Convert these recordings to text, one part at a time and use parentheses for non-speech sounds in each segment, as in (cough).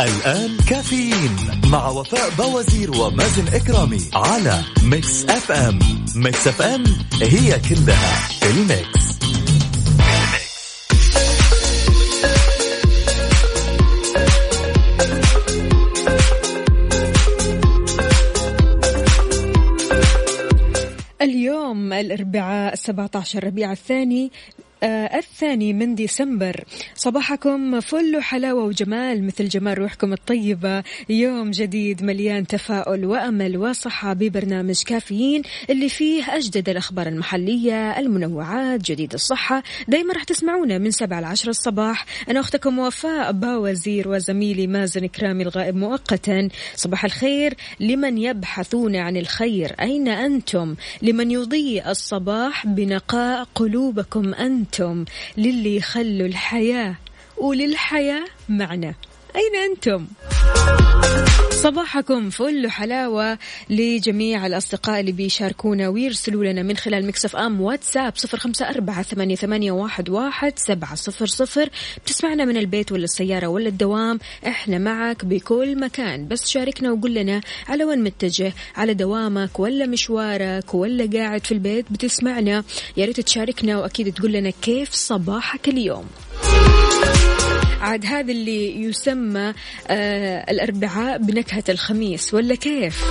الآن كافيين مع وفاء بوازير ومازن إكرامي على Mix FM. Mix FM هي كلها ال Mix. اليوم الأربعاء 17 ربيع الثاني. الثاني من ديسمبر. صباحكم فل وحلاوة وجمال مثل جمال روحكم الطيبة. يوم جديد مليان تفاؤل وأمل وصحة ببرنامج كافيين اللي فيه أجدد الأخبار المحلية المنوعات جديد الصحة. دايما راح تسمعونا من 7 ل 10 الصباح. أنا أختكم وفاء باوزير وزميلي مازن كرامي الغائب مؤقتا. صباح الخير لمن يبحثون عن الخير. أين أنتم؟ لمن يضيء الصباح بنقاء قلوبكم أنتم. أنتم للي يخلوا الحياة وللحياة معنى أين أنتم؟ صباحكم فل وحلاوة لجميع الأصدقاء اللي بيشاركونا ويرسلوا لنا من خلال مكسف أم واتساب صفر خمسة أربعة ثمانية, ثمانية واحد, واحد سبعة صفر صفر. بتسمعنا من البيت ولا السيارة ولا الدوام؟ إحنا معك بكل مكان. بس شاركنا وقول لنا على وين متجه على دوامك ولا مشوارك ولا قاعد في البيت بتسمعنا. يا ريت تشاركنا وأكيد تقول لنا كيف صباحك اليوم. عاد هذا اللي يسمى آه الأربعاء بنكهة الخميس ولا كيف؟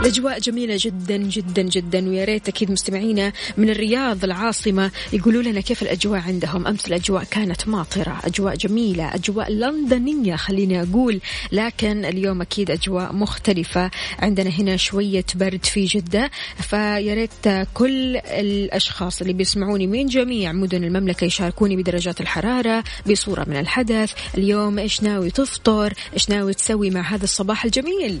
الأجواء جميلة جدا جدا جدا ويا ريت أكيد مستمعينا من الرياض العاصمة يقولوا لنا كيف الأجواء عندهم. أمس الأجواء كانت ماطرة أجواء جميلة أجواء لندنية خليني أقول لكن اليوم أكيد أجواء مختلفة. عندنا هنا شوية برد في جدة فيا ريت كل الأشخاص اللي بيسمعوني من جميع مدن المملكة يشاركوني بدرجات الحرارة بصورة من الحدث اليوم إيش ناوي تفطر؟ إيش ناوي تسوي مع هذا الصباح الجميل؟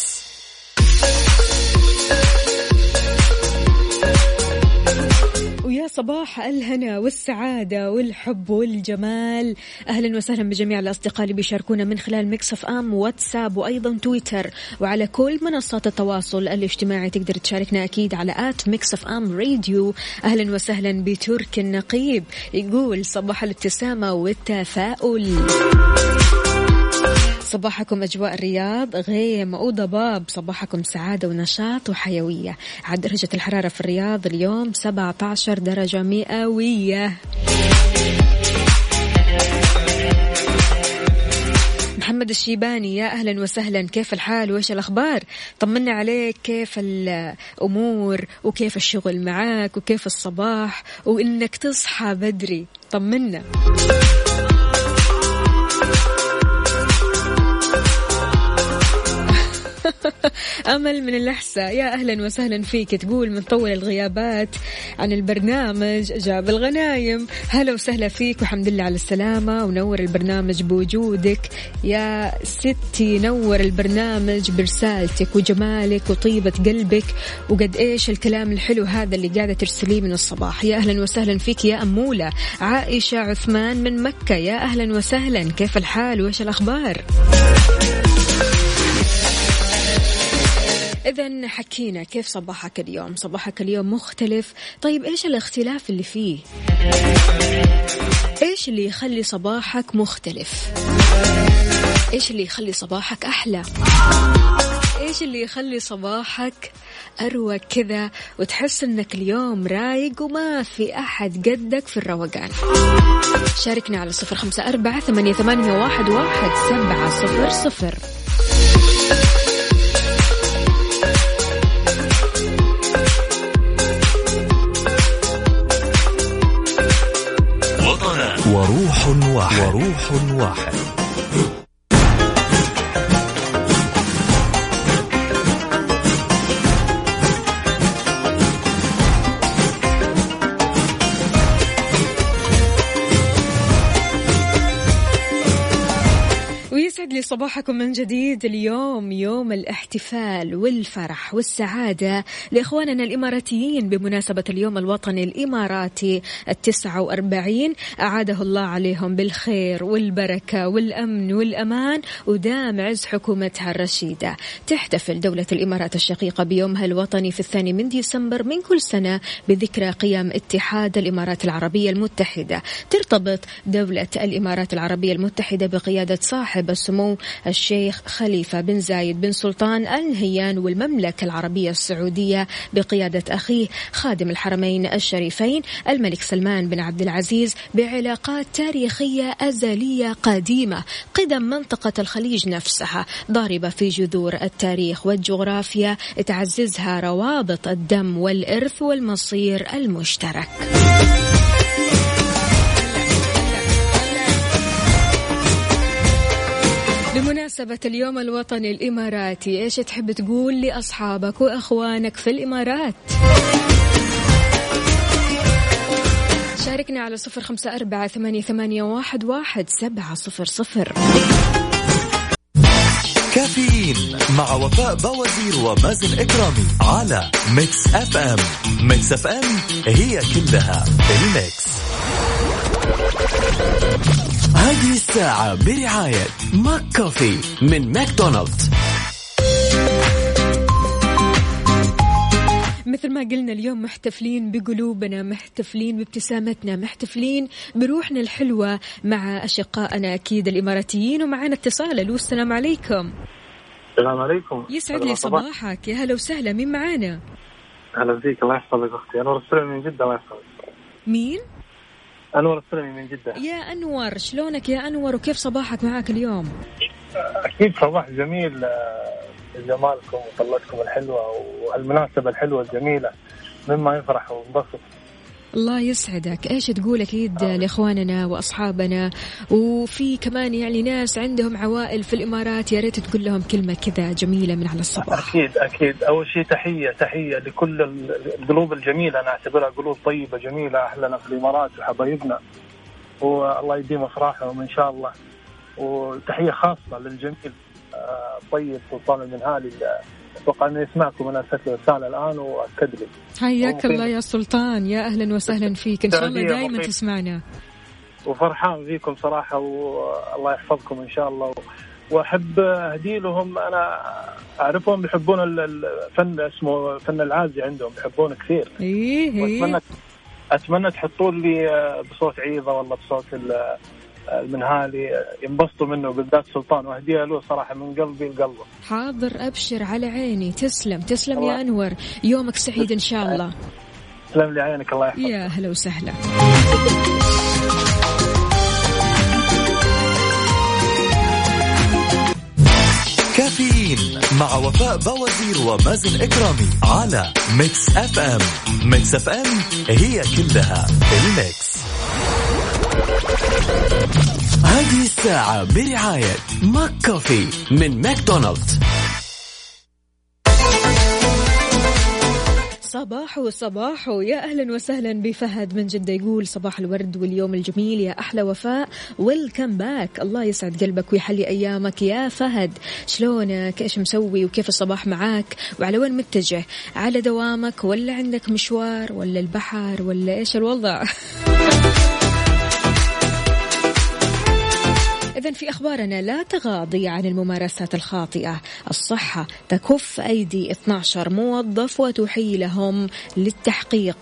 صباح الهنا والسعادة والحب والجمال. أهلا وسهلا بجميع الأصدقاء اللي بيشاركونا من خلال Mix FM واتساب وأيضا تويتر. وعلى كل منصات التواصل الاجتماعي تقدر تشاركنا أكيد على at Mix FM Radio أهلا وسهلا بترك النقيب يقول صباح الابتسامة والتفاؤل. صباحكم أجواء الرياض. غيم وضباب صباحكم سعادة ونشاط وحيوية. عاد درجة الحرارة في الرياض اليوم 17 درجة مئوية. محمد الشيباني يا أهلا وسهلا. كيف الحال؟ وإيش الأخبار؟ طمنا عليك. كيف الأمور؟ وكيف الشغل معاك؟ وكيف الصباح؟ وإنك تصحى بدري. طمنا. (laughs) أمل من الأحساء يا أهلا وسهلا فيك. تقول من طول الغيابات عن البرنامج جاب الغنايم. هلا وسهلا فيك والحمد لله على السلامة. ونور البرنامج بوجودك. يا ستي نور البرنامج برسالتك وجمالك وطيبة قلبك. وقد إيش الكلام الحلو هذا اللي قاعدة ترسليه من الصباح. يا أهلا وسهلا فيك. يا أمولة عائشة عثمان من مكة. يا أهلا وسهلا. كيف الحال؟ وإيش الأخبار؟ إذا حكينا كيف صباحك اليوم؟ صباحك اليوم مختلف. طيب إيش الاختلاف اللي فيه؟ إيش اللي يخلي صباحك مختلف؟ إيش اللي يخلي صباحك أحلى؟ إيش اللي يخلي صباحك أروق كذا وتحس إنك اليوم رايق وما في أحد قدك في الروقان؟ شاركنا على صفر خمسة أربعة ثمانية, ثمانية واحد, واحد سبعة صفر صفر. وروح واحد. وروح واحد صباحكم من جديد. اليوم يوم الاحتفال والفرح والسعادة لإخواننا الإماراتيين بمناسبة اليوم الوطني الإماراتي التسعة وأربعين. أعاده الله عليهم بالخير والبركة والأمن والأمان ودام عز حكومتها الرشيدة. تحتفل دولة الإمارات الشقيقة بيومها الوطني في الثاني من ديسمبر من كل سنة بذكرى قيام اتحاد الإمارات العربية المتحدة. ترتبط دولة الإمارات العربية المتحدة بقيادة صاحب السمو الشيخ خليفة بن زايد بن سلطان آل نهيان والمملكة العربية السعودية بقيادة أخيه خادم الحرمين الشريفين الملك سلمان بن عبد العزيز بعلاقات تاريخية أزلية قديمة قدم منطقة الخليج نفسها ضاربة في جذور التاريخ والجغرافيا تعززها روابط الدم والإرث والمصير المشترك. بمناسبة اليوم الوطني الإماراتي إيش تحب تقول لأصحابك وأخوانك في الإمارات؟ شاركنا على صفر خمسة أربعة ثمانية, واحد, واحد سبعة صفر صفر. كافيين مع وفاء بوازير ومازن إكرامي على Mix FM. Mix FM هي كلها ال Mix. هذه الساعة برعاية McCoffee من ماكدونالدز. مثل ما قلنا اليوم محتفلين بقلوبنا محتفلين بابتسامتنا محتفلين بروحنا الحلوة مع أشقائنا أكيد الإماراتيين ومعنا اتصال. ألو السلام عليكم. السلام عليكم. يسعد لي صباحك. يا هلا وسهلا. مين معانا؟ أهلا فيك. الله يحفظك أختي. انور السلمي من جدة الله يحفظك. مين؟ أنور السلمي من جدة. يا أنور شلونك يا أنور؟ وكيف صباحك معاك اليوم؟ أكيد صباح جميل آه، بجمالكم وطلتكم الحلوة والمناسبة الحلوة الجميلة. مما يفرح وينبسط. الله يسعدك. إيش تقول أكيد لإخواننا وأصحابنا؟ وفي كمان يعني ناس عندهم عوائل في الإمارات يا ريت تقول لهم كلمة كذا جميلة من على الصباح. أكيد أكيد. أول شيء تحية تحية لكل ال- القلوب الجميلة. أنا أعتبرها قلوب طيبة جميلة أهلنا في الإمارات وحبايبنا. والله يديم أفراحهم إن شاء الله. وتحية خاصة للجميل آه، طيب سلطان المنهالي اللي أتوقع أنه يسمعكم أنا ارسلت له رساله الآن وأكد لي. حياك. الله يا سلطان. يا أهلا وسهلا فيك. إن شاء الله دائما. تسمعنا. وفرحان فيكم صراحة والله يحفظكم إن شاء الله. وأحب اهدي لهم أنا أعرفهم يحبون ال- الفن اسمه فن العازي عندهم يحبونه كثير. إيه إيه. أتمنى تحطوا لي بصوت عيضة ولا بصوت ال- المنهالي ينبسطوا منه بالذات سلطان. واهديها له صراحة من قلبي لقلبه. حاضر أبشر على عيني. تسلم تسلم الله. يا أنور. يومك سعيد إن شاء الله. تسلم لي عينك الله يحفظك. يا هلا وسهلا. كافيين مع وفاء بوازير ومازن إكرامي على Mix FM Mix FM هي كلها ال Mix هذه الساعة برعاية McCoffee من ماكدونالدز. صباحو صباحو يا أهلا وسهلا. بفهد من جدة يقول صباح الورد واليوم الجميل يا أحلى وفاء. welcome back الله يسعد قلبك ويحلي أيامك. يا فهد شلونك؟ إيش مسوي؟ وكيف الصباح معاك؟ وعلى وين متجه؟ على دوامك ولا عندك مشوار ولا البحر ولا إيش الوضع؟ إذا في أخبارنا لا تغاضي عن الممارسات الخاطئة. الصحة تكف أيدي 12 موظف وتحيلهم للتحقيق.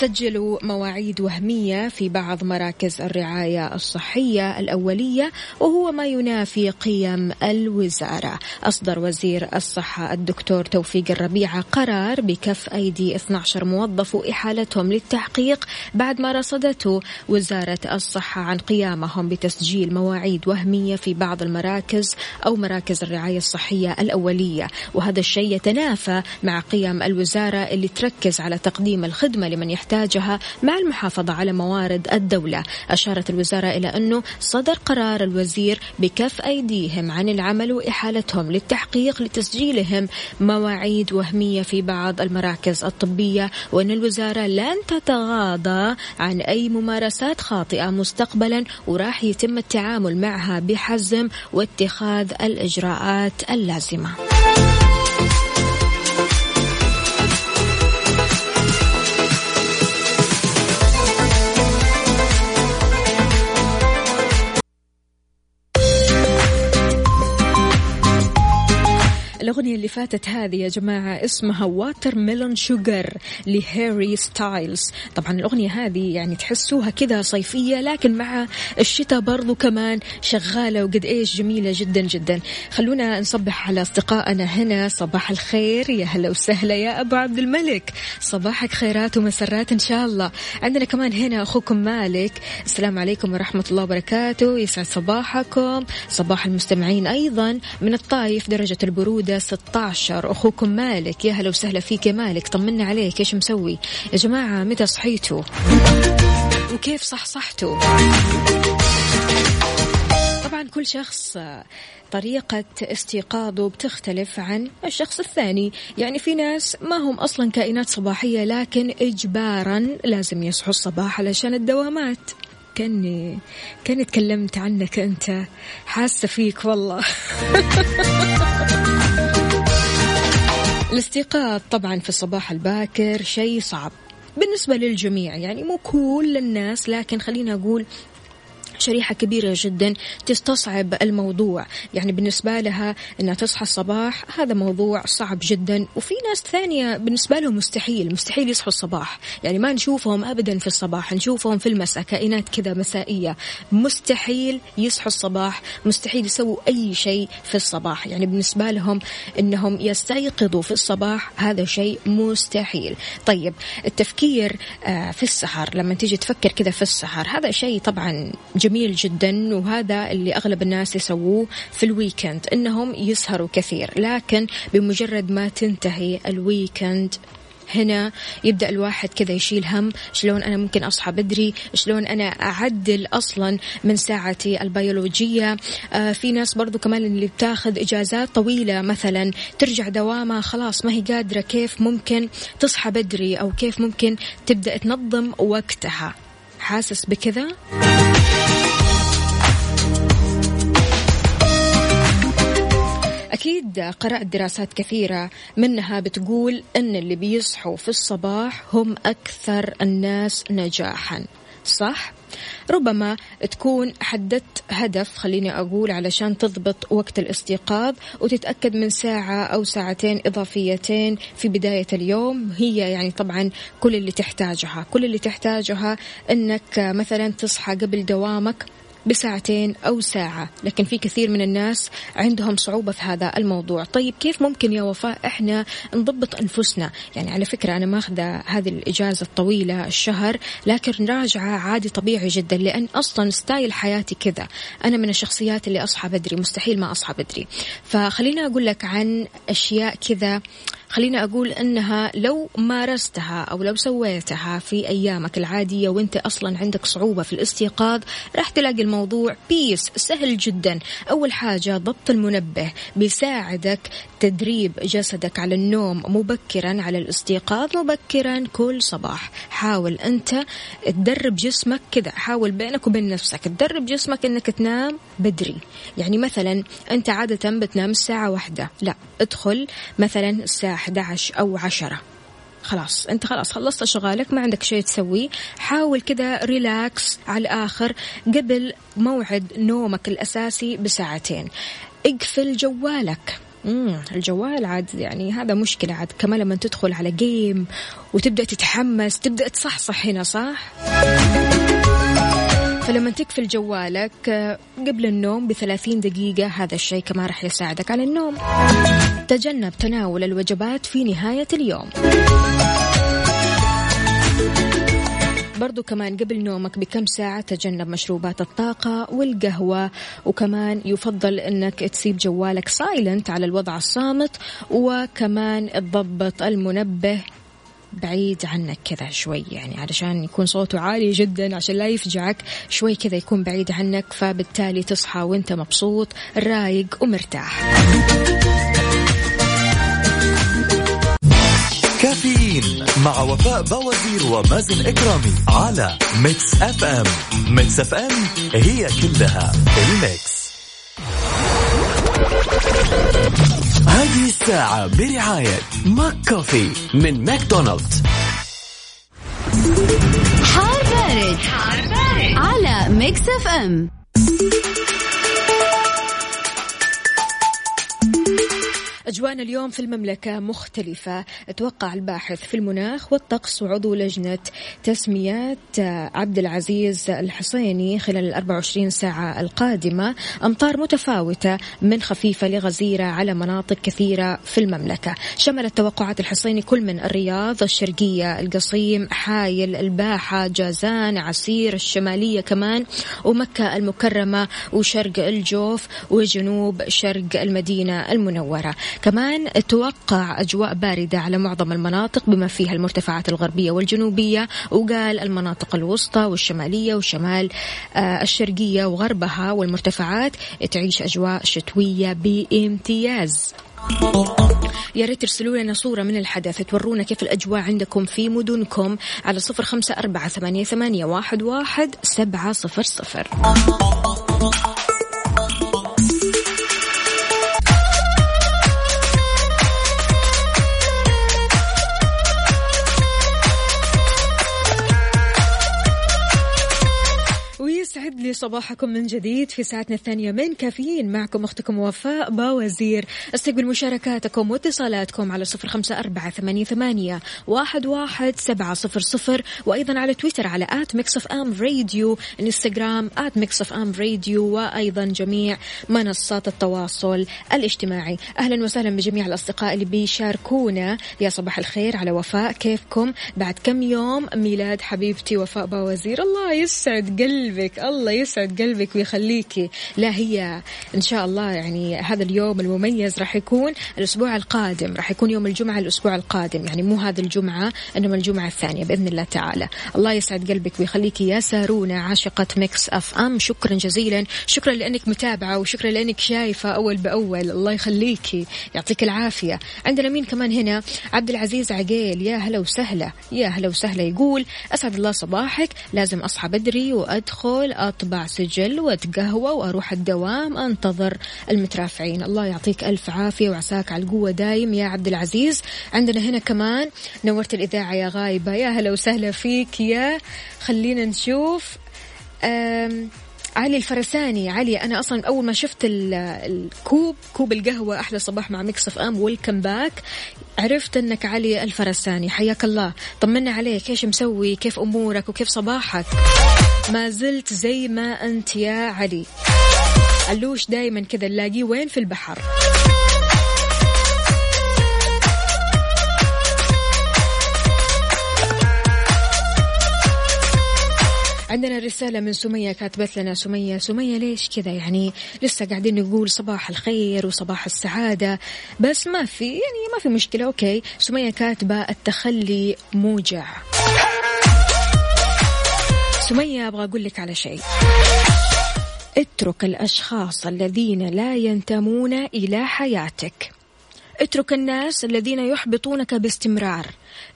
سجلوا مواعيد وهمية في بعض مراكز الرعاية الصحية الأولية وهو ما ينافي قيم الوزارة. أصدر وزير الصحة الدكتور توفيق الربيعة قرار بكف أيدي 12 موظف وإحالتهم للتحقيق بعد ما رصدته وزارة الصحة عن قيامهم بتسجيل مواعيد وهمية في بعض المراكز أو مراكز الرعاية الصحية الأولية. وهذا الشيء يتنافى مع قيم الوزارة اللي تركز على تقديم الخدمة لمن يحتاج تحتاجها مع المحافظة على موارد الدولة أشارت الوزارة إلى أنه صدر قرار الوزير بكف أيديهم عن العمل وإحالتهم للتحقيق لتسجيلهم مواعيد وهمية في بعض المراكز الطبية وأن الوزارة لن تتغاضى عن أي ممارسات خاطئة مستقبلا وراح يتم التعامل معها بحزم واتخاذ الإجراءات اللازمة. اللي فاتت هذه يا جماعة اسمها Watermelon Sugar لهاري ستايلز. طبعا الأغنية هذه يعني تحسوها كذا صيفية لكن مع الشتاء برضو كمان شغالة وقد إيش جميلة جدا جدا. خلونا نصبح على أصدقائنا هنا. صباح الخير يا هلا وسهلا يا أبو عبد الملك. صباحك خيرات ومسرات إن شاء الله. عندنا كمان هنا أخوكم مالك. السلام عليكم ورحمة الله وبركاته. يسعد صباحكم. صباح المستمعين أيضا من الطايف درجة البرودة 16 أخوكم مالك يا هلا وسهلا فيك يا مالك طمنا عليك إيش مسوي؟ يا جماعة متى صحيتوا؟ وكيف صح صحتوا طبعا كل شخص طريقة استيقاظه بتختلف عن الشخص الثاني. يعني في ناس ما هم أصلا كائنات صباحية لكن إجبارا لازم يصحوا الصباح علشان الدوامات. كاني كاني تكلمت عنك أنت. حاسة فيك والله. (laughs) الاستيقاظ طبعا في الصباح الباكر شيء صعب بالنسبة للجميع يعني مو كل الناس لكن خلينا أقول شريحة كبيرة جدا تستصعب الموضوع. يعني بالنسبة لها أنها تصحى الصباح هذا موضوع صعب جدا. وفي ناس ثانية بالنسبة لهم مستحيل مستحيل يصحوا الصباح. يعني ما نشوفهم أبدا في الصباح نشوفهم في المساء كائنات كذا مسائية. مستحيل يصحوا الصباح مستحيل يسووا أي شيء في الصباح. يعني بالنسبة لهم أنهم يستيقظوا في الصباح هذا شيء مستحيل. طيب التفكير آه، في السحر لما تيجي تفكر كذا في السحر هذا شيء طبعا جميل جدا وهذا اللي أغلب الناس يسووه في ال weekend إنهم يسهروا كثير. لكن بمجرد ما تنتهي ال weekend هنا يبدأ الواحد كذا يشيل هم شلون أنا ممكن أصحى بدري؟ شلون أنا أعدل أصلا من ساعتي البيولوجية؟ آه في ناس برضو كمان اللي بتاخذ إجازات طويلة مثلا ترجع دوامها خلاص ما هي قادرة كيف ممكن تصحى بدري أو كيف ممكن تبدأ تنظم وقتها. حاسس بكذا؟ أكيد قرأت دراسات كثيرة منها بتقول أن اللي بيصحوا في الصباح هم أكثر الناس نجاحا. صح؟ ربما تكون حددت هدف خليني أقول علشان تضبط وقت الاستيقاظ وتتأكد من ساعة أو ساعتين إضافيتين في بداية اليوم. هي يعني طبعا كل اللي تحتاجها. كل اللي تحتاجها أنك مثلا تصحى قبل دوامك بساعتين أو ساعة. لكن في كثير من الناس عندهم صعوبة في هذا الموضوع. طيب كيف ممكن يا وفاء إحنا نضبط أنفسنا؟ يعني على فكرة أنا ماخذة هذه الإجازة الطويلة الشهر لكن راجعة عادي طبيعي جدا لأن أصلا style حياتي كذا. أنا من الشخصيات اللي أصحى بدري مستحيل ما أصحى بدري. فخليني أقول لك عن أشياء كذا خليني أقول أنها لو مارستها أو لو سويتها في أيامك العادية وأنت أصلا عندك صعوبة في الاستيقاظ راح تلاقي الموضوع بيصير سهل جدا. أول حاجة ضبط المنبه بيساعدك تدريب جسدك على النوم مبكرا على الاستيقاظ مبكرا كل صباح. حاول أنت تدرب جسمك كذا حاول بينك وبين نفسك تدرب جسمك أنك تنام بدري. يعني مثلا أنت عادة بتنام الساعة واحدة لا ادخل مثلا الساعة 11 أو 10 خلاص أنت خلاص خلصت شغالك ما عندك شيء تسويه حاول كذا ريلاكس على الآخر قبل موعد نومك الأساسي بساعتين. اقفل جوالك. امم الجوال عاد يعني هذا مشكلة عاد. كمان لما تدخل على جيم وتبدأ تتحمس تبدأ تصحصح هنا صح؟ فلما تقفل جوالك آه، قبل النوم بثلاثين دقيقة هذا الشيء كمان راح يساعدك على النوم. تجنب تناول الوجبات في نهاية اليوم. برضو كمان قبل نومك بكم ساعة تجنب مشروبات الطاقة والقهوة وكمان يفضل إنك تسيب جوالك silent على الوضع الصامت وكمان تضبط المنبه بعيد عنك كذا شوي يعني علشان يكون صوته عالي جدا عشان لا يفجعك شوي كذا يكون بعيد عنك فبالتالي تصحى وأنت مبسوط رايق ومرتاح. كافيين مع وفاء بوازير ومازن إكرامي على Mix FM. Mix FM هي كلها ال Mix. هذه الساعة برعاية McCoffee من ماكدونالدز. حار بارد, حار بارد. على Mix FM. أجواءنا اليوم في المملكة مختلفة. توقع الباحث في المناخ والطقس وعضو لجنة تسميات عبد العزيز الحصيني خلال ال 24 ساعة القادمة. أمطار متفاوتة من خفيفة لغزيرة على مناطق كثيرة في المملكة. شملت توقعات الحصيني كل من الرياض الشرقية القصيم حايل الباحة جازان عسير الشمالية كمان ومكة المكرمة وشرق الجوف وجنوب شرق المدينة المنورة. كمان توقع أجواء باردة على معظم المناطق بما فيها المرتفعات الغربية والجنوبية وقال المناطق الوسطى والشمالية وشمال آه، الشرقية وغربها والمرتفعات تعيش أجواء شتوية بامتياز. يا ريت ترسلوا لنا صورة من الحدث تورونا كيف الأجواء عندكم في مدنكم على صفر خمسة أربعة ثمانية, واحد سبعة صفر صفر. صباحكم من جديد في ساعتنا الثانية من كافيين. معكم أختكم وفاء باوزير. استقبل مشاركاتكم واتصالاتكم على صفر خمسة أربعة ثمانية, ثمانية واحد, واحد سبعة صفر صفر. وأيضا على تويتر على at Mix FM Radio إنستغرام at Mix FM Radio وأيضا جميع منصات التواصل الاجتماعي. أهلا وسهلا بجميع الأصدقاء اللي بيشاركونا. يا صباح الخير على وفاء كيفكم؟ بعد كم يوم ميلاد حبيبتي وفاء باوزير. الله يسعد قلبك الله يسعد قلبك ويخليكي لا هي إن شاء الله يعني هذا اليوم المميز راح يكون الأسبوع القادم. راح يكون يوم الجمعة الأسبوع القادم. يعني مو هذا الجمعة إنما الجمعة الثانية بإذن الله تعالى. الله يسعد قلبك ويخليكي يا سارونا عاشقة Mix FM. شكرا جزيلا. شكرا لأنك متابعة وشكرا لأنك شايفة أول بأول. الله يخليكي يعطيك العافية. عندنا مين كمان هنا؟ عبد العزيز عقيل. يا هلا وسهلا. يا هلا وسهلا. يقول أسعد الله صباحك. لازم أصحى بدري وأدخل سجل وأتقهوى وأروح الدوام. أنتظر المترافعين. الله يعطيك ألف عافية وعساك على القوة دايم يا عبد العزيز. عندنا هنا كمان نورت الإذاعة يا غايبة. يا هلا وسهلا فيك يا خلينا نشوف علي الفرساني. علي أنا أصلا أول ما شفت الكوب كوب القهوة أحلى صباح مع Mix FM welcome back عرفت إنك علي الفرساني. حياك الله. طمنا عليك. إيش مسوي؟ كيف أمورك؟ وكيف صباحك؟ ما زلت زي ما أنت يا علي. علوش دايما كذا نلاقيه وين؟ في البحر. عندنا رسالة من سمية كاتبت لنا. سمية سمية ليش كذا؟ يعني لسه قاعدين نقول صباح الخير وصباح السعادة بس ما في يعني ما في مشكلة. أوكي. سمية كاتبة التخلي موجع. سمية أبغى أقول لك على شيء. اترك الأشخاص الذين لا ينتمون إلى حياتك. اترك الناس الذين يحبطونك باستمرار.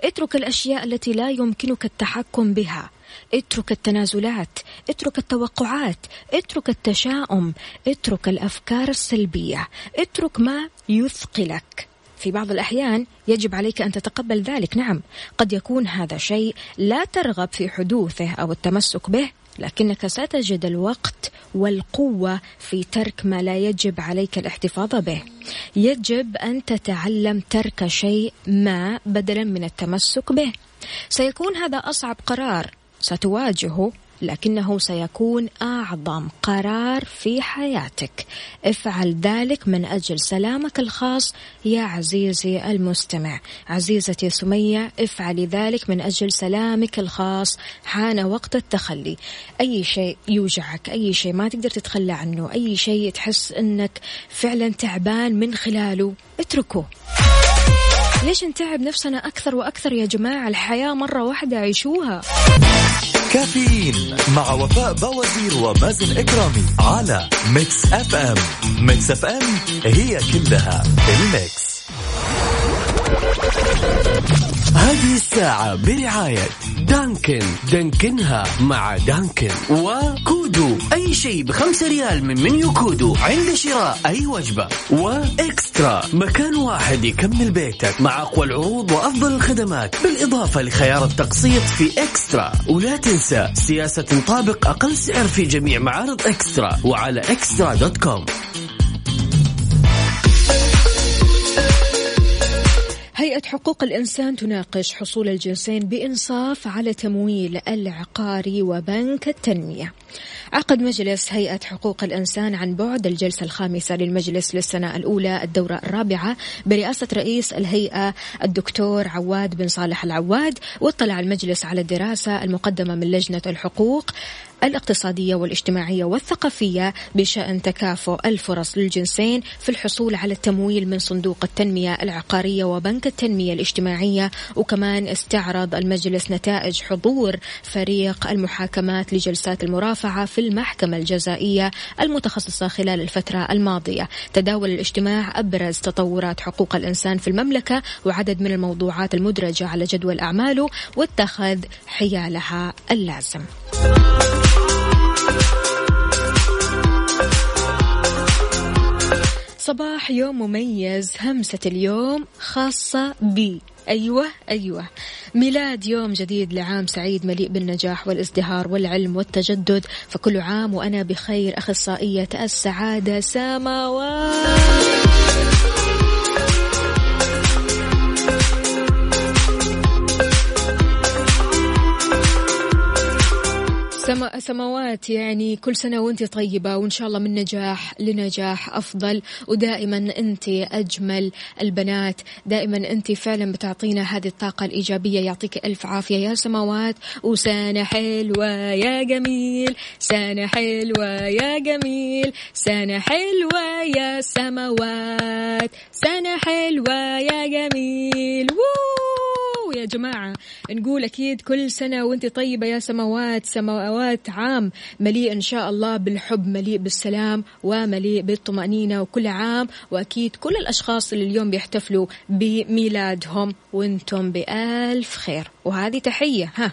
اترك الأشياء التي لا يمكنك التحكم بها. اترك التنازلات اترك التوقعات اترك التشاؤم اترك الأفكار السلبية اترك ما يثقلك في بعض الأحيان يجب عليك أن تتقبل ذلك نعم قد يكون هذا شيء لا ترغب في حدوثه أو التمسك به لكنك ستجد الوقت والقوة في ترك ما لا يجب عليك الاحتفاظ به. يجب أن تتعلم ترك شيء ما بدلا من التمسك به. سيكون هذا أصعب قرار ستواجهه لكنه سيكون أعظم قرار في حياتك. افعل ذلك من أجل سلامك الخاص يا عزيزي المستمع. عزيزتي سمية افعلي ذلك من أجل سلامك الخاص حان وقت التخلي. أي شيء يوجعك أي شيء ما تقدر تتخلى عنه أي شيء تحس إنك فعلا تعبان من خلاله اتركه. ليش نتعب نفسنا أكثر وأكثر يا جماعة؟ الحياة مرة واحدة عيشوها. كافيين مع وفاء بوازير ومازن إكرامي على Mix FM Mix FM هي كلها ال mix هذه الساعة برعاية Dunkin. Dunkin ها مع Dunkin. و Kudu. أي شيء بخمسة ريال من menu Kudu. عند شراء أي وجبة. و eXtra. مكان واحد يكمل بيتك مع أقوى العروض وأفضل الخدمات. بالإضافة لخيار التقسيط في eXtra. ولا تنسى سياسة تطابق أقل سعر في جميع معارض eXtra. وعلى eXtra dot com. هيئة حقوق الإنسان تناقش حصول الجنسين بإنصاف على تمويل العقاري وبنك التنمية. عقد مجلس هيئة حقوق الإنسان عن بعد الجلسة الخامسة للمجلس للسنة الأولى الدورة الرابعة برئاسة رئيس الهيئة الدكتور عواد بن صالح العواد واطلع المجلس على الدراسة المقدمة من لجنة الحقوق الاقتصادية والاجتماعية والثقافية بشأن تكافؤ الفرص للجنسين في الحصول على التمويل من صندوق التنمية العقارية وبنك التنمية الاجتماعية وكمان استعرض المجلس نتائج حضور فريق المحاكمات لجلسات المرافعة في المحكمة الجزائية المتخصصة خلال الفترة الماضية. تداول الاجتماع أبرز تطورات حقوق الإنسان في المملكة وعدد من الموضوعات المدرجة على جدول أعماله واتخذ حيالها اللازم. صباح يوم مميز همسة اليوم خاصة بي. أيوة أيوة. ميلاد يوم جديد لعام سعيد مليء بالنجاح والازدهار والعلم والتجدد. فكل عام وأنا بخير أخصائية السعادة سماوات. سما سماوات يعني كل سنة وانت طيبة وإن شاء الله من نجاح لنجاح أفضل. ودائما أنت أجمل البنات. دائما أنت فعلا بتعطينا هذه الطاقة الإيجابية. يعطيك ألف عافية يا سماوات. وسنة حلوة يا جميل. سنة حلوة يا جميل. سنة حلوة يا سماوات. سنة حلوة يا جميل. وو يا جماعة. نقول أكيد كل سنة وأنت طيبة يا سماوات سماوات عام. مليء إن شاء الله بالحب مليء بالسلام ومليء بالطمأنينة وكل عام. وأكيد كل الأشخاص اللي اليوم بيحتفلوا بميلادهم وأنتم بألف خير. وهذه تحية. ها.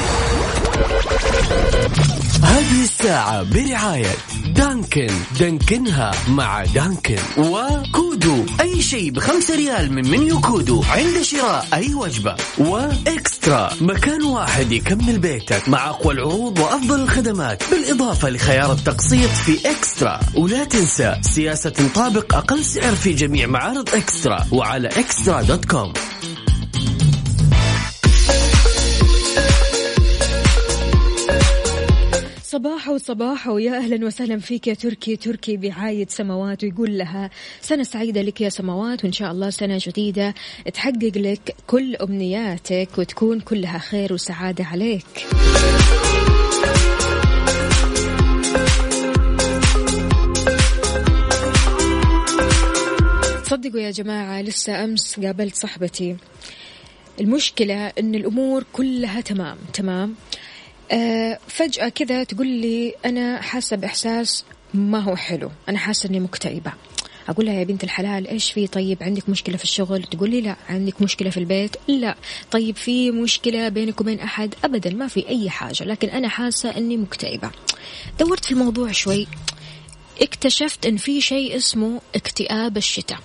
هذه الساعة برعاية Dunkin. Dunkin ها مع Dunkin. و Kudu. أي شيء بخمسة ريال من menu Kudu عند شراء أي وجبة. و eXtra. مكان واحد يكمل بيتك مع أقوى العروض وأفضل الخدمات. بالإضافة لخيار التقسيط في eXtra. ولا تنسى سياسة تطابق أقل سعر في جميع معارض eXtra. وعلى eXtra dot com. صباح وصباح ويا أهلا وسهلا فيك يا تركي. تركي بعايد سماوات ويقول لها سنة سعيدة لك يا سماوات وإن شاء الله سنة جديدة. تحقق لك كل أمنياتك وتكون كلها خير وسعادة عليك. صدقوا يا جماعة لسه أمس قابلت صاحبتي. المشكلة إن الأمور كلها تمام تمام؟ فجأة كذا تقول لي أنا حاسة بإحساس ما هو حلو. أنا حاسة أني مكتئبة. أقول لها يا بنت الحلال إيش في؟ طيب عندك مشكلة في الشغل؟ تقول لي لا. عندك مشكلة في البيت؟ لا. طيب في مشكلة بينك وبين أحد؟ أبدا ما في أي حاجة. لكن أنا حاسة أني مكتئبة. دورت في الموضوع شوي. اكتشفت أن في شيء اسمه اكتئاب الشتاء.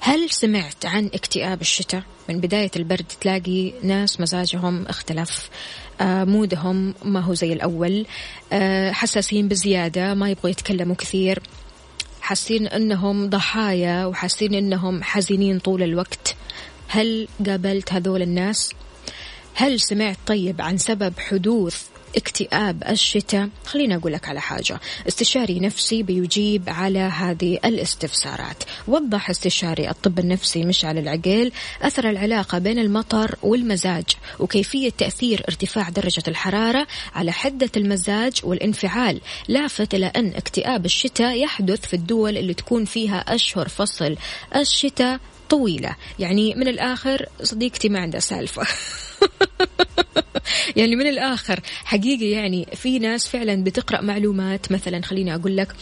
هل سمعت عن اكتئاب الشتاء؟ من بداية البرد تلاقي ناس مزاجهم اختلف. آه مودهم ما هو زي الأول. آه حساسين بزيادة ما يبغوا يتكلموا كثير. حاسين إنهم ضحايا وحاسين إنهم حزينين طول الوقت. هل قابلت هذول الناس؟ هل سمعت طيب عن سبب حدوث اكتئاب الشتاء. خليني أقول لك على حاجة. استشاري نفسي بيجيب على هذه الاستفسارات. وضح استشاري الطب النفسي مشعل العقيل أثر العلاقة بين المطر والمزاج وكيفية تأثير ارتفاع درجة الحرارة على حدة المزاج والانفعال. لافت إلى أن اكتئاب الشتاء يحدث في الدول اللي تكون فيها أشهر فصل الشتاء طويلة. يعني من الآخر صديقتي ما عندها سالفة. (laughs) يعني من الآخر حقيقي يعني في ناس فعلا بتقرأ معلومات مثلا خليني أقول لك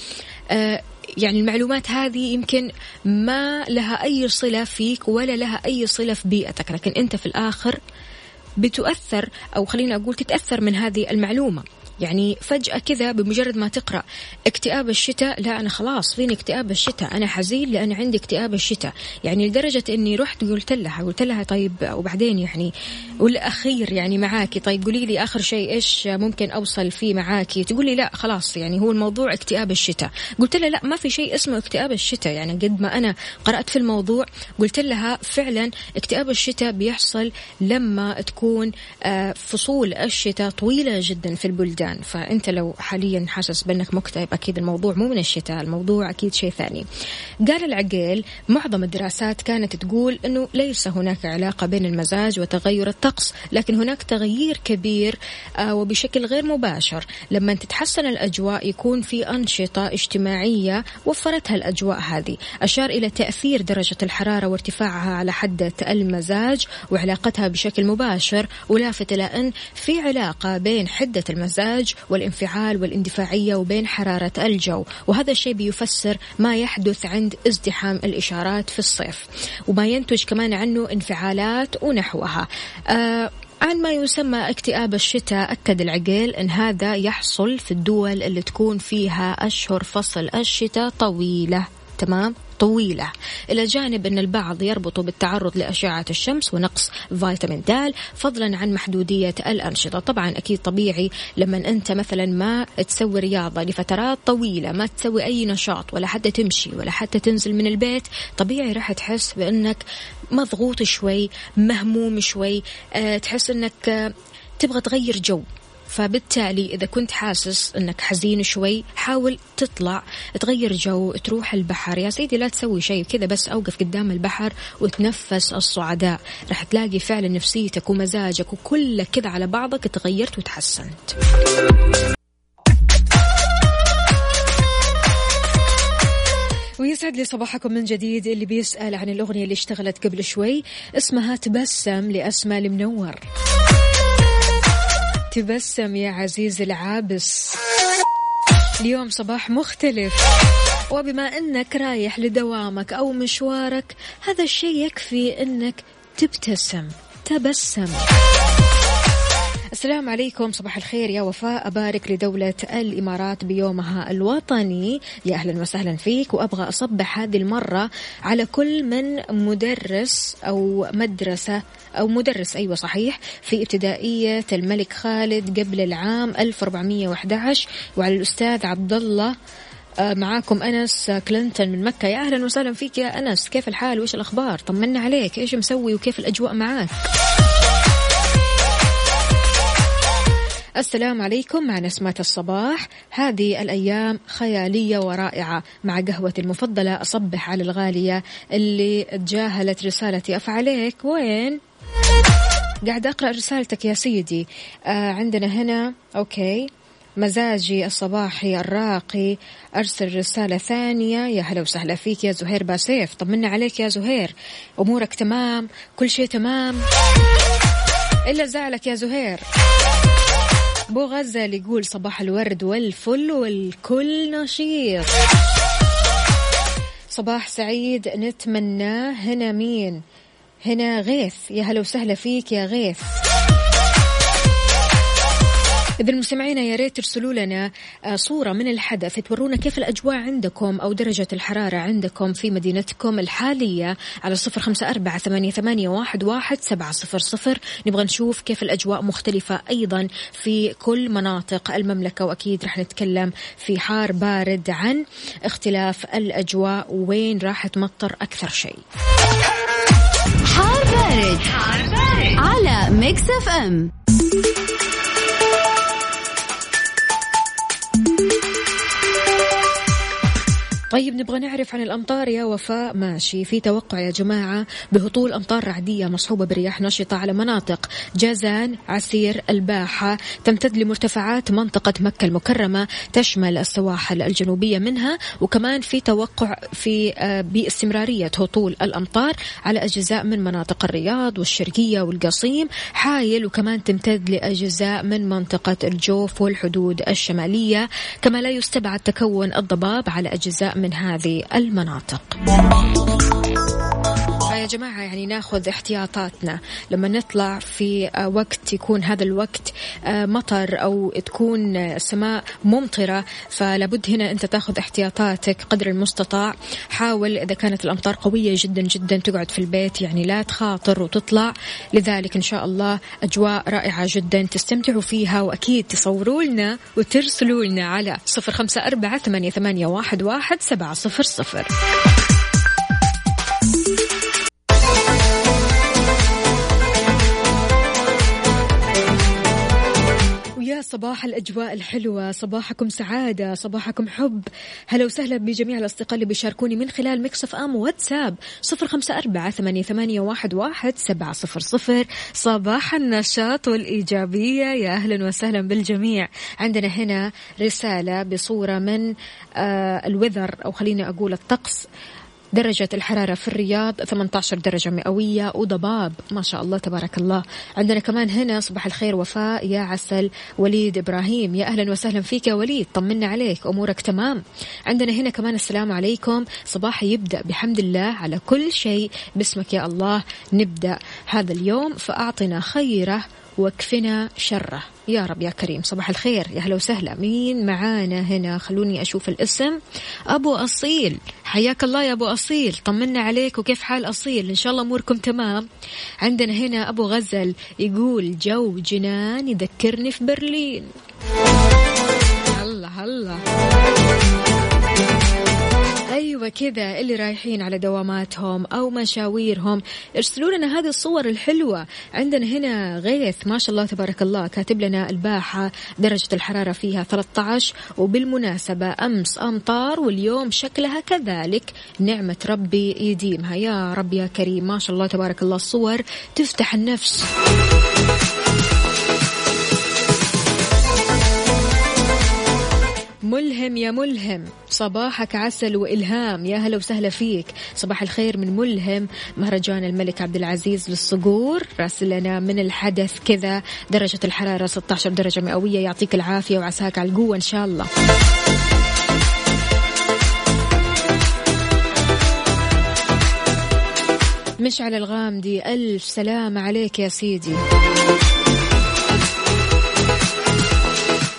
آه يعني المعلومات هذه يمكن ما لها أي صلة فيك ولا لها أي صلة في بيئتك لكن أنت في الآخر بتؤثر أو خليني أقول تتأثر من هذه المعلومة. يعني فجأة كذا بمجرد ما تقرأ اكتئاب الشتاء لا أنا خلاص فيني اكتئاب الشتاء أنا حزين لأن عندي اكتئاب الشتاء. يعني لدرجة أني رحت قلت لها قلت لها طيب وبعدين يعني والأخير يعني معاكي طيب قولي لي آخر شيء إيش ممكن أوصل فيه معاكي؟ تقولي لا خلاص يعني هو الموضوع اكتئاب الشتاء. قلت لها لا ما في شيء اسمه اكتئاب الشتاء. يعني قد ما أنا قرأت في الموضوع قلت لها فعلا اكتئاب الشتاء بيحصل لما تكون آه، فصول الشتاء طويلة جدا في البلدان. البلدان فأنت لو حاليا حاسس بأنك مكتئب أكيد الموضوع مو من الشتاء الموضوع أكيد شيء ثاني. قال العقيل معظم الدراسات كانت تقول أنه ليس هناك علاقة بين المزاج وتغير الطقس لكن هناك تغيير كبير آه، وبشكل غير مباشر. لما تتحسن الأجواء يكون في أنشطة اجتماعية وفرتها الأجواء هذه. أشار إلى تأثير درجة الحرارة وارتفاعها على حدة المزاج وعلاقتها بشكل مباشر ولافت إلى أن في علاقة بين حدة المزاج الإنتاج والانفعال والاندفاعية وبين حرارة الجو. وهذا الشيء بيفسر ما يحدث عند ازدحام الإشارات في الصيف. وما ينتج كمان عنه انفعالات ونحوها. آه عن ما يسمى اكتئاب الشتاء أكد العقيل أن هذا يحصل في الدول اللي تكون فيها أشهر فصل الشتاء طويلة. تمام؟ طويلة. إلى جانب أن البعض يربطه بالتعرض لأشعة الشمس ونقص فيتامين د فضلا عن محدودية الأنشطة. طبعا أكيد طبيعي لما أنت مثلا ما تسوي رياضة لفترات طويلة ما تسوي أي نشاط ولا حتى تمشي ولا حتى تنزل من البيت طبيعي راح تحس بأنك مضغوط شوي مهموم شوي أه تحس أنك أه تبغى تغير جو. فبالتالي إذا كنت حاسس أنك حزين شوي حاول تطلع تغير جو تروح البحر. يا سيدي لا تسوي شيء كذا بس أوقف قدام البحر وتنفس الصعداء. راح تلاقي فعلا نفسيتك ومزاجك وكلك كذا على بعضك تغيرت وتحسنت. ويسعد لي صباحكم من جديد اللي بيسأل عن الأغنية اللي اشتغلت قبل شوي اسمها تبسم لأسماء المنور تبسم يا عزيز العابس. اليوم صباح مختلف. وبما أنك رايح لدوامك أو مشوارك هذا الشيء يكفي أنك تبتسم تبسم. السلام عليكم صباح الخير. يا وفاء أبارك لدولة الإمارات بيومها الوطني. يا أهلا وسهلا فيك وأبغى أصبح هذه المرة على كل من مدرس أو مدرسة أو مدرس أيوة صحيح في ابتدائية الملك خالد قبل العام 1411 وعلى الأستاذ عبد الله آه، معاكم أنس كلينتون من مكة. يا أهلا وسهلا فيك يا أنس كيف الحال؟ وإيش الأخبار؟ طمنا عليك. إيش مسوي وكيف الأجواء معاك؟ السلام عليكم مع نسمة الصباح. هذه الأيام خيالية ورائعة مع قهوتي المفضلة أصبح على الغالية اللي تجاهلت رسالتي أفعليك وين؟ قاعد أقرأ رسالتك يا سيدي. آه عندنا هنا okay. مزاجي الصباحي الراقي أرسل رسالة ثانية. يا هلا وسهلا فيك يا زهير باسيف. طمنا عليك يا زهير. أمورك تمام كل شيء تمام. إلا زعلك يا زهير. بو غزل يقول صباح الورد والفل والكل نشيط. صباح سعيد نتمناه هنا مين؟ هنا غيث. يا هلا وسهلا فيك يا غيث. إذا المستمعين يا ريت ترسلوا لنا آه، صورة من الحدث تورونا كيف الأجواء عندكم أو درجة الحرارة عندكم في مدينتكم الحالية على صفر خمسة أربعة ثمانية, واحد سبعة صفر صفر نبغى نشوف كيف الأجواء مختلفة أيضا في كل مناطق المملكة وأكيد رح نتكلم في حار بارد عن اختلاف الأجواء وين راح تمطر أكثر شيء حار بارد, حار بارد. على Mix FM طيب نبغى نعرف عن الأمطار يا وفاء. ماشي. في توقع يا جماعة بهطول أمطار رعدية مصحوبة برياح نشطة على مناطق جازان عسير الباحة. تمتد لمرتفعات منطقة مكة المكرمة. تشمل السواحل الجنوبية منها. وكمان في توقع في آه، باستمرارية هطول الأمطار على أجزاء من مناطق الرياض والشرقية والقصيم. حايل. وكمان تمتد لأجزاء من منطقة الجوف والحدود الشمالية. كما لا يستبعد تكون الضباب على أجزاء من هذه المناطق. يا جماعة يعني ناخذ احتياطاتنا. لما نطلع في آه، وقت يكون هذا الوقت آه، مطر أو تكون السماء ممطرة فلابد هنا أنت تاخذ احتياطاتك قدر المستطاع. حاول إذا كانت الأمطار قوية جدا جدا تقعد في البيت يعني لا تخاطر وتطلع. لذلك إن شاء الله أجواء رائعة جدا تستمتعوا فيها وأكيد تصوروا لنا وترسلوا لنا على صفر خمسة أربعة ثمانية واحد سبعة صفر صفر. صباح الأجواء الحلوة صباحكم سعادة صباحكم حب. هلا وسهلا بجميع الأصدقاء اللي بيشاركوني من خلال مكسف أم واتساب صفر خمسة أربعة ثمانية, واحد سبعة صفر صفر. صباح النشاط والإيجابية يا أهلا وسهلا بالجميع. عندنا هنا رسالة بصورة من آه الوذر أو خليني أقول الطقس. درجة الحرارة في الرياض 18 درجة مئوية وضباب. ما شاء الله تبارك الله. عندنا كمان هنا صباح الخير وفاء. يا عسل. وليد إبراهيم. يا أهلا وسهلا فيك يا وليد. طمنا عليك. أمورك تمام. عندنا هنا كمان السلام عليكم. صباح يبدأ بحمد الله على كل شيء. باسمك يا الله نبدأ هذا اليوم. فأعطنا خيره واكفنا شره. يا رب يا كريم صباح الخير. يا هلا وسهلا. مين معانا هنا؟ خلوني أشوف الاسم. أبو أصيل. حياك الله يا أبو أصيل. طمنا عليك وكيف حال أصيل؟ إن شاء الله أموركم تمام. عندنا هنا أبو غزل يقول جو جنان يذكرني في برلين. الله الله. أيوه كذا اللي رايحين على دواماتهم أو مشاويرهم. ارسلوا لنا هذه الصور الحلوة. عندنا هنا غيث ما شاء الله تبارك الله كاتب لنا الباحة درجة الحرارة فيها 13 وبالمناسبة أمس أمطار واليوم شكلها كذلك نعمة ربي يديمها. يا رب يا كريم ما شاء الله تبارك الله الصور تفتح النفس. ملهم يا ملهم. صباحك عسل وإلهام. يا هلا وسهلا فيك. صباح الخير من ملهم مهرجان الملك عبد العزيز للصقور. راسل لنا من الحدث كذا درجة الحرارة 16 درجة مئوية. يعطيك العافية وعساك على القوة إن شاء الله. مشعل الغامدي ألف سلام عليك يا سيدي.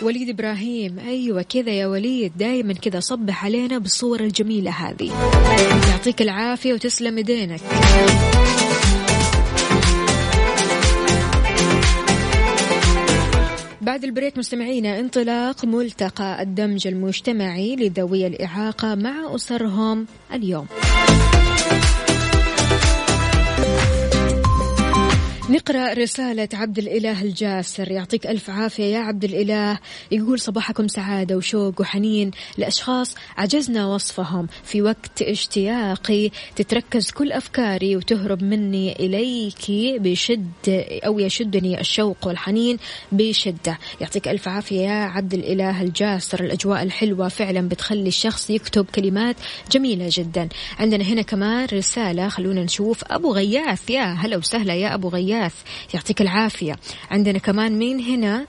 وليد إبراهيم. أيوه كذا يا وليد. دائما كذا صبح علينا بالصور الجميلة هذه. يعطيك العافية وتسلم يدينك بعد البريك مستمعينا انطلاق ملتقى الدمج المجتمعي لذوي الإعاقة مع أسرهم اليوم. نقرأ رسالة عبد الإله الجاسر. يعطيك ألف عافية يا عبد الإله. يقول صباحكم سعادة وشوق وحنين. لأشخاص عجزنا وصفهم. في وقت اشتياقي تتركز كل أفكاري وتهرب مني إليك بشد أو يشدني الشوق والحنين بشدة. يعطيك ألف عافية يا عبد الإله الجاسر. الأجواء الحلوة فعلا بتخلي الشخص يكتب كلمات جميلة جدا. عندنا هنا كمان رسالة خلونا نشوف. أبو غياث يا هلا وسهلا يا أبو غياث. الأحداث يعطيك العافية. عندنا كمان مين هنا؟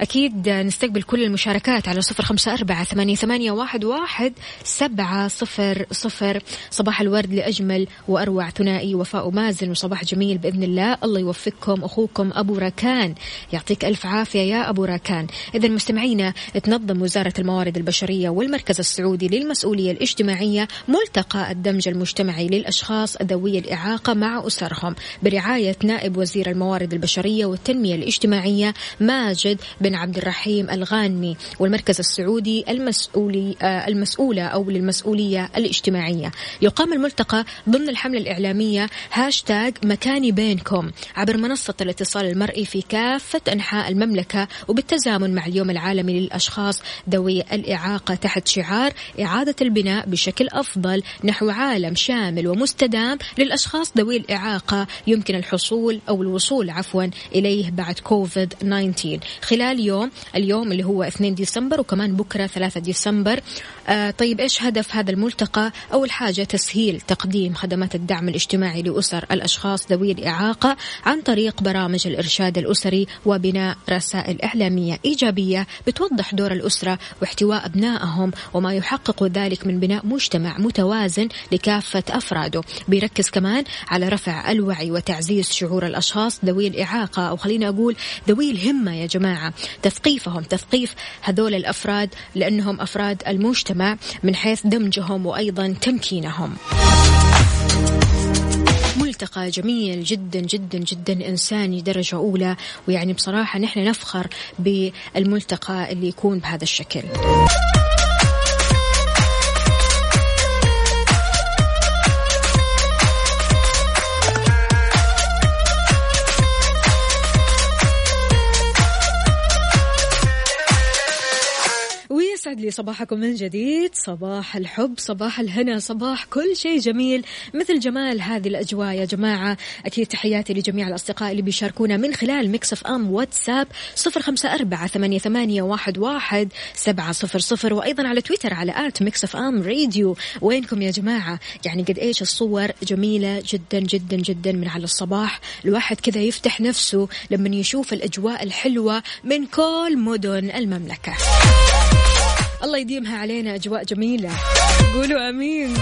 أكيد نستقبل كل المشاركات على صفر خمسة أربعة ثمانية, واحد, سبعة صفر صفر. صباح الورد لأجمل وأروع ثنائي وفاء مازن وصباح جميل بإذن الله. الله يوفقكم. أخوكم أبو راكان. يعطيك ألف عافية يا أبو راكان. إذا مستمعينا تنظم وزارة الموارد البشرية والمركز السعودي للمسؤولية الاجتماعية ملتقى الدمج المجتمعي للأشخاص ذوي الإعاقة مع أسرهم. برعاية نائب وزير الموارد البشرية والتنمية الاجتماعية ماجد بن بن عبد الرحيم الغانمي والمركز السعودي المسؤولي آه، المسؤولة أو للمسؤولية الاجتماعية. يقام الملتقى ضمن الحملة الإعلامية هاشتاج مكاني بينكم عبر منصة الاتصال المرئي في كافة أنحاء المملكة وبالتزامن مع اليوم العالمي للأشخاص ذوي الإعاقة تحت شعار إعادة البناء بشكل أفضل نحو عالم شامل ومستدام للأشخاص ذوي الإعاقة يمكن الحصول أو الوصول عفوا إليه بعد كوفيد 19 خلال يوم اليوم اللي هو 2 ديسمبر وكمان بكرة 3 ديسمبر. طيب إيش هدف هذا الملتقى؟ أول حاجة تسهيل تقديم خدمات الدعم الاجتماعي لأسر الأشخاص ذوي الإعاقة عن طريق برامج الإرشاد الأسري وبناء رسائل إعلامية إيجابية بتوضح دور الأسرة واحتواء أبنائهم وما يحقق ذلك من بناء مجتمع متوازن لكافة أفراده. بيركز كمان على رفع الوعي وتعزيز شعور الأشخاص ذوي الإعاقة أو خلينا أقول ذوي الهمة يا جماعة. تثقيفهم تثقيف هذول الأفراد لأنهم أفراد المجتمع. من حيث دمجهم وأيضا تمكينهم. ملتقى جميل جدا جدا جدا إنساني درجة أولى ويعني بصراحة نحن نفخر بالملتقى اللي يكون بهذا الشكل. لي صباحكم من جديد. صباح الحب صباح الهنا صباح كل شيء جميل. مثل جمال هذه الأجواء يا جماعة أكيد تحياتي لجميع الأصدقاء اللي بيشاركونا من خلال Mix FM واتساب صفر خمسة أربعة ثمانية, واحد سبعة صفر صفر وأيضا على تويتر على at Mix FM Radio وينكم يا جماعة؟ يعني قد إيش الصور جميلة جدا جدا جدا من على الصباح. الواحد كذا يفتح نفسه لما يشوف الأجواء الحلوة من كل مدن المملكة. الله يديمها علينا أجواء جميلة. قولوا أمين.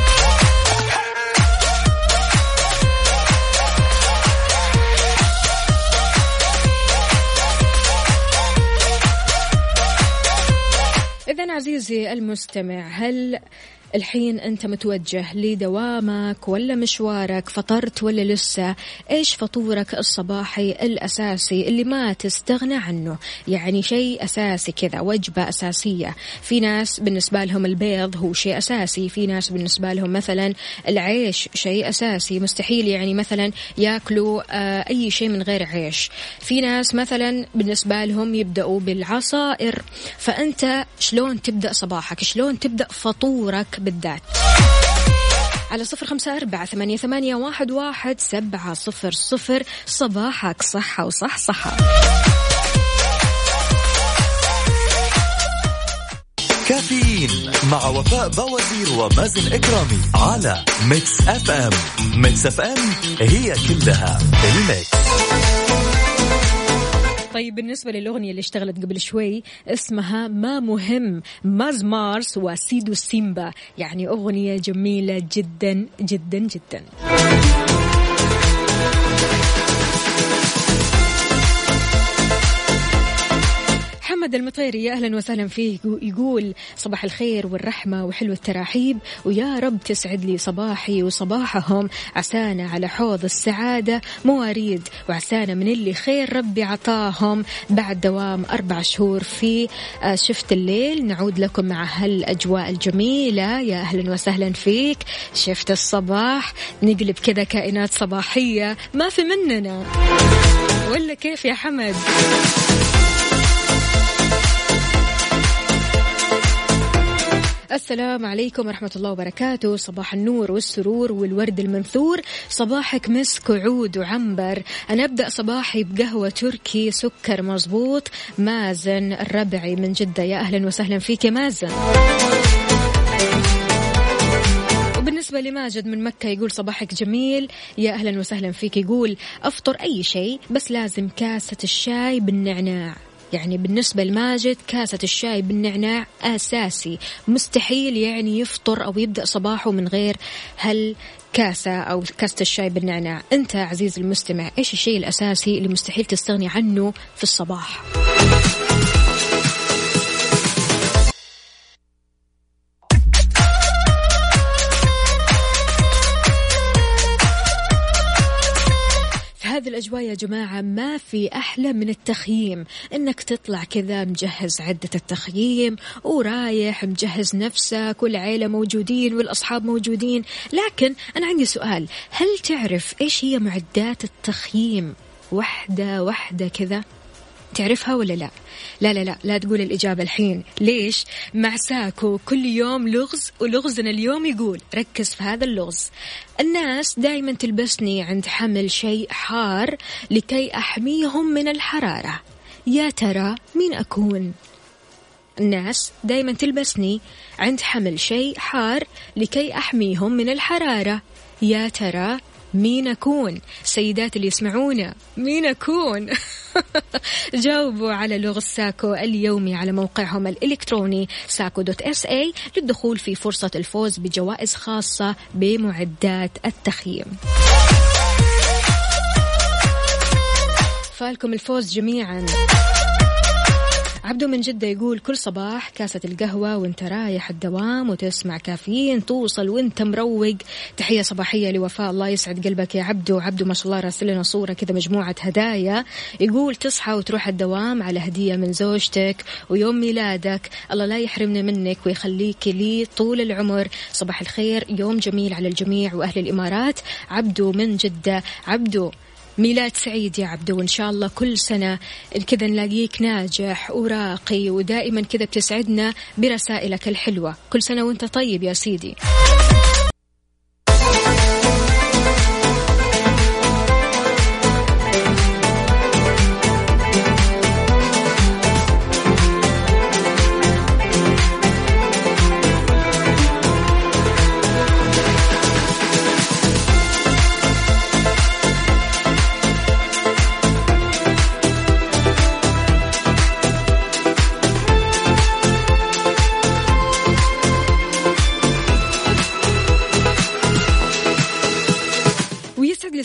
إذا عزيزي المستمع هل الحين أنت متوجه لدوامك ولا مشوارك فطرت ولا لسه؟ إيش فطورك الصباحي الأساسي اللي ما تستغنى عنه؟ يعني شيء أساسي كذا وجبة أساسية. في ناس بالنسبة لهم البيض هو شيء أساسي في ناس بالنسبة لهم مثلا العيش شيء أساسي. مستحيل يعني مثلا ياكلوا آه أي شيء من غير عيش. في ناس مثلا بالنسبة لهم يبدأوا بالعصائر. فأنت شلون تبدأ صباحك؟ شلون تبدأ فطورك بالذات. على صفر خمسة أربعة ثمانية, ثمانية واحد, واحد سبعة صفر صفر. صباحك صحة وصح صحة. كافيين مع وفاء باوزير ومازن إكرامي على Mix FM Mix FM هي كلها ال mix. طيب بالنسبة للأغنية اللي اشتغلت قبل شوي اسمها ما مهم ماز مارس وسيدو سيمبا. يعني أغنية جميلة جدا جدا جدا. محمد المطيري أهلا وسهلا فيه يقول صباح الخير والرحمة وحلو التراحيب ويا رب تسعد لي صباحي وصباحهم. عسانا على حوض السعادة مواريد وعسانا من اللي خير ربي عطاهم. بعد دوام أربع شهور في آه، شفت الليل نعود لكم مع هالأجواء الجميلة. يا أهلا وسهلا فيك. شفت الصباح نقلب كذا كائنات صباحية. ما في مننا. ولا كيف يا حمد؟ السلام عليكم ورحمة الله وبركاته. صباح النور والسرور والورد المنثور. صباحك مسك وعود وعنبر. أنا أبدأ صباحي بقهوة تركي سكر مزبوط مازن الربعي من جدة. يا أهلا وسهلا فيك يا مازن. وبالنسبة لماجد من مكة يقول صباحك جميل. يا أهلا وسهلا فيك يقول أفطر أي شيء بس لازم كاسة الشاي بالنعناع. يعني بالنسبة لماجد كاسة الشاي بالنعناع أساسي. مستحيل يعني يفطر أو يبدأ صباحه من غير هل كاسة أو كاسة الشاي بالنعناع. أنت عزيز المستمع إيش الشيء الأساسي اللي مستحيل تستغني عنه في الصباح؟ هذه الأجواء يا جماعة ما في أحلى من التخييم إنك تطلع كذا مجهز عدة التخييم ورايح مجهز نفسك والعيلة موجودين والأصحاب موجودين لكن أنا عندي سؤال هل تعرف إيش هي معدات التخييم؟ واحدة واحدة كذا؟ تعرفها ولا لا؟ لا لا لا لا تقول الإجابة الحين. ليش؟ مع ساكو كل يوم لغز ولغزنا اليوم يقول ركز في هذا اللغز. الناس دائما تلبسني عند حمل شيء حار لكي أحميهم من الحرارة. يا ترى مين أكون؟ الناس دائما تلبسني عند حمل شيء حار لكي أحميهم من الحرارة. يا ترى مين أكون؟ سيدات اللي يسمعونا مين أكون؟ (laughs) جاوبوا على لغز SACO اليومي على موقعهم الإلكتروني SACO dot SA للدخول في فرصة الفوز بجوائز خاصة بمعدات التخييم. فالكم الفوز جميعا. عبدو من جدة يقول كل صباح كاسة القهوة وانت رايح الدوام وتسمع كافيين توصل وانت مروق. تحية صباحية لوفاء الله يسعد قلبك يا عبدو عبدو ما شاء الله راسل لنا صورة كذا مجموعة هدايا. يقول تصحى وتروح الدوام على هدية من زوجتك ويوم ميلادك. الله لا يحرمنا منك ويخليك لي طول العمر. صباح الخير يوم جميل على الجميع وأهل الإمارات. عبدو من جدة. عبدو ميلاد سعيد يا عبدو وإن شاء الله كل سنة كذا نلاقيك ناجح وراقي ودائما كذا بتسعدنا برسائلك الحلوة. كل سنة وأنت طيب يا سيدي.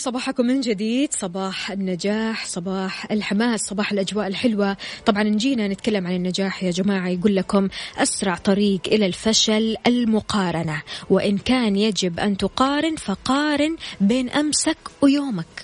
صباحكم من جديد. صباح النجاح صباح الحماس صباح الأجواء الحلوة. طبعا نجينا نتكلم عن النجاح يا جماعة. يقول لكم أسرع طريق إلى الفشل المقارنة. وإن كان يجب أن تقارن فقارن بين أمسك ويومك.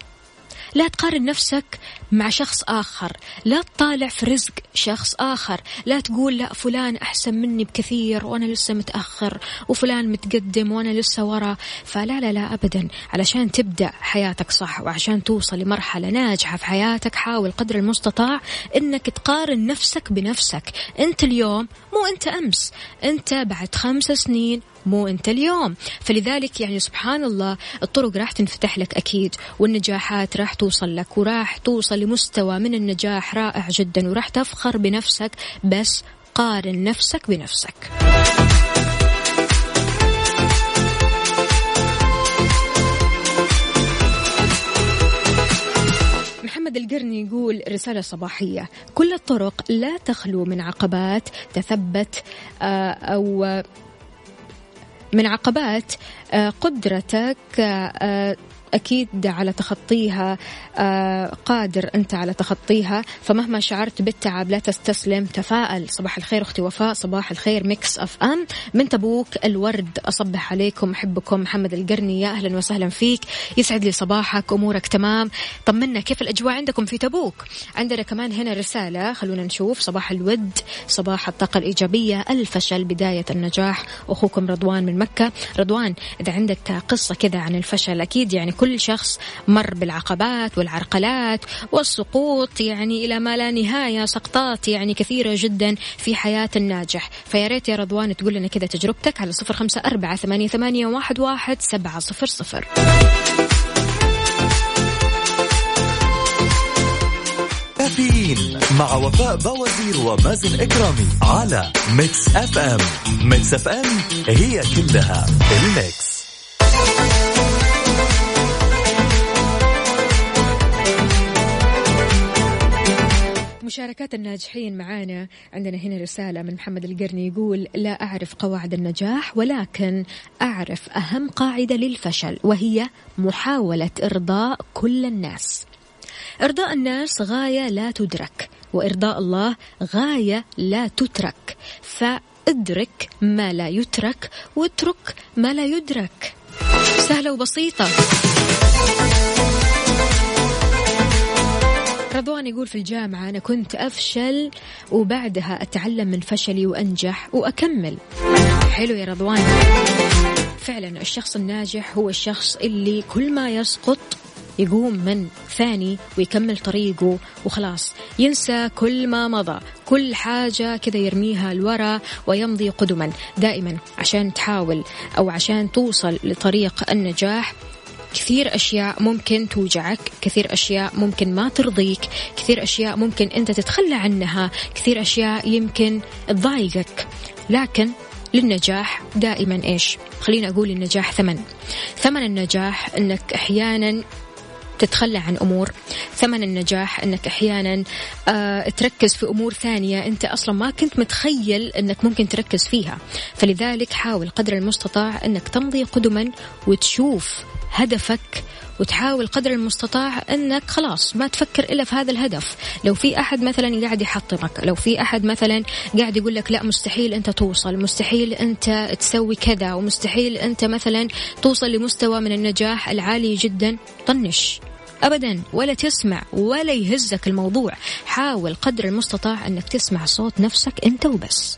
لا تقارن نفسك مع شخص آخر. لا تطالع في رزق شخص آخر. لا تقول لا فلان أحسن مني بكثير وأنا لسه متأخر وفلان متقدم وأنا لسه ورا. فلا لا لا أبدا. علشان تبدأ حياتك صح وعشان توصل لمرحلة ناجحة في حياتك حاول قدر المستطاع أنك تقارن نفسك بنفسك. أنت اليوم مو أنت أمس. أنت بعد خمس سنين مو أنت اليوم. فلذلك يعني سبحان الله الطرق راح تنفتح لك أكيد والنجاحات راح توصل لك وراح توصل لمستوى من النجاح رائع جدا وراح تفخر بنفسك بس قارن نفسك بنفسك. محمد القرني يقول رسالة صباحية. كل الطرق لا تخلو من عقبات تثبت آه، أو من عقبات آه، قدرتك آه، أكيد على تخطيها آه، قادر أنت على تخطيها. فمهما شعرت بالتعب لا تستسلم. تفائل صباح الخير أختي وفاء. صباح الخير Mix FM. من تبوك الورد. أصبح عليكم. أحبكم محمد القرني. يا أهلا وسهلا فيك. يسعد لي صباحك. أمورك تمام. طمنا كيف الأجواء عندكم في تبوك؟ عندنا كمان هنا رسالة. خلونا نشوف. صباح الود. صباح الطاقة الإيجابية. الفشل بداية النجاح. أخوكم رضوان من مكة. رضوان إذا عندك قصة كذا عن الفشل أكيد يعني كل شخص مر بالعقبات والعرقلات والسقوط يعني إلى ما لا نهاية سقطات يعني كثيرة جدا في حياة الناجح. فيا ريت يا رضوان تقول لنا كذا تجربتك على صفر خمسة أربعة ثمانية, ثمانية واحد, واحد سبعة صفر صفر. كافيين مع وفاء بوازير ومازن إكرامي على Mix FM. Mix FM هي كلها ال mix. مشاركات الناجحين معانا. عندنا هنا رسالة من محمد القرني يقول لا أعرف قواعد النجاح ولكن أعرف أهم قاعدة للفشل وهي محاولة إرضاء كل الناس. إرضاء الناس غاية لا تدرك وإرضاء الله غاية لا تترك. فادرك ما لا يترك واترك ما لا يدرك. سهلة وبسيطة. رضوان يقول في الجامعة أنا كنت أفشل وبعدها أتعلم من فشلي وأنجح وأكمل. حلو يا رضوان. فعلا الشخص الناجح هو الشخص اللي كل ما يسقط يقوم من ثاني ويكمل طريقه وخلاص ينسى كل ما مضى كل حاجة كذا يرميها لورا ويمضي قدما دائما عشان تحاول أو عشان توصل لطريق النجاح كثير أشياء ممكن توجعك كثير أشياء ممكن ما ترضيك كثير أشياء ممكن أنت تتخلى عنها كثير أشياء يمكن تضايقك لكن للنجاح دائما إيش؟ خليني أقول النجاح ثمن. ثمن النجاح إنك أحيانا تتخلى عن أمور ثمن النجاح إنك أحيانا آه تركز في أمور ثانية أنت أصلا ما كنت متخيل إنك ممكن تركز فيها فلذلك حاول قدر المستطاع إنك تمضي قدما وتشوف هدفك وتحاول قدر المستطاع إنك خلاص ما تفكر إلا في هذا الهدف. لو في أحد مثلا قاعد يحطمك لو في أحد مثلا قاعد يقول لك لا مستحيل أنت توصل مستحيل أنت تسوي كذا ومستحيل أنت مثلا توصل لمستوى من النجاح العالي جدا طنش. ابدا ولا تسمع ولا يهزك الموضوع. حاول قدر المستطاع إنك تسمع صوت نفسك أنت وبس.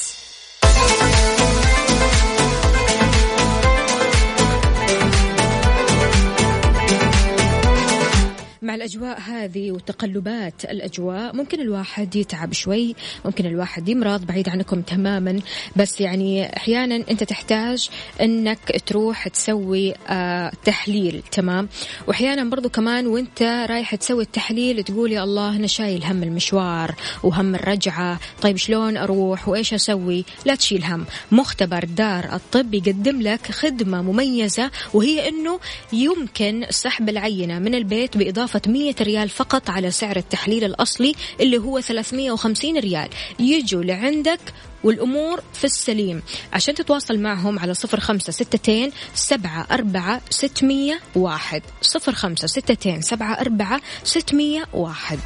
مع الأجواء هذه وتقلبات الأجواء ممكن الواحد يتعب شوي ممكن الواحد يمرض بعيد عنكم تماما بس يعني أحيانا أنت تحتاج أنك تروح تسوي آه تحليل تمام؟ وأحيانا برضو كمان وأنت رايح تسوي التحليل تقول يا الله أنا شايل هم المشوار وهم الرجعة طيب شلون أروح وإيش أسوي؟ لا تشيل هم مختبر دار الطب يقدم لك خدمة مميزة وهي أنه يمكن سحب العينة من البيت بإضافة إضافة 100 ريال فقط على سعر التحليل الأصلي اللي هو 350 ريال. يجوا لعندك والأمور في السليم. عشان تتواصل معهم على صفر خمسة ستتين سبعة أربعة ستمية واحد. صفر خمسة ستتين سبعة أربعة ستمية واحد.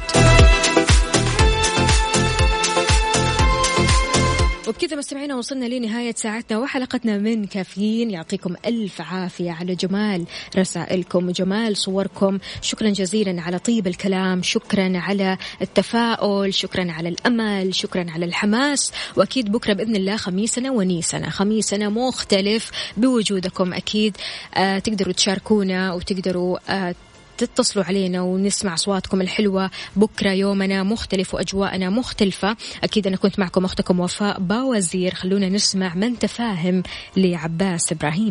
وبكذا مستمعينا وصلنا لنهاية ساعتنا وحلقتنا من كافيين. يعطيكم ألف عافية على جمال رسائلكم وجمال صوركم. شكرا جزيلا على طيب الكلام. شكرا على التفاؤل. شكرا على الأمل. شكرا على الحماس. وأكيد بكرة بإذن الله خميسنا ونيسنا. خميسنا مختلف بوجودكم أكيد. آه تقدروا تشاركونا وتقدروا آه تتصلوا علينا ونسمع أصواتكم الحلوة. بكرة يومنا مختلف وأجواءنا مختلفة. أكيد أنا كنت معكم أختكم وفاء باوزير. خلونا نسمع من تفاهم لعباس إبراهيم.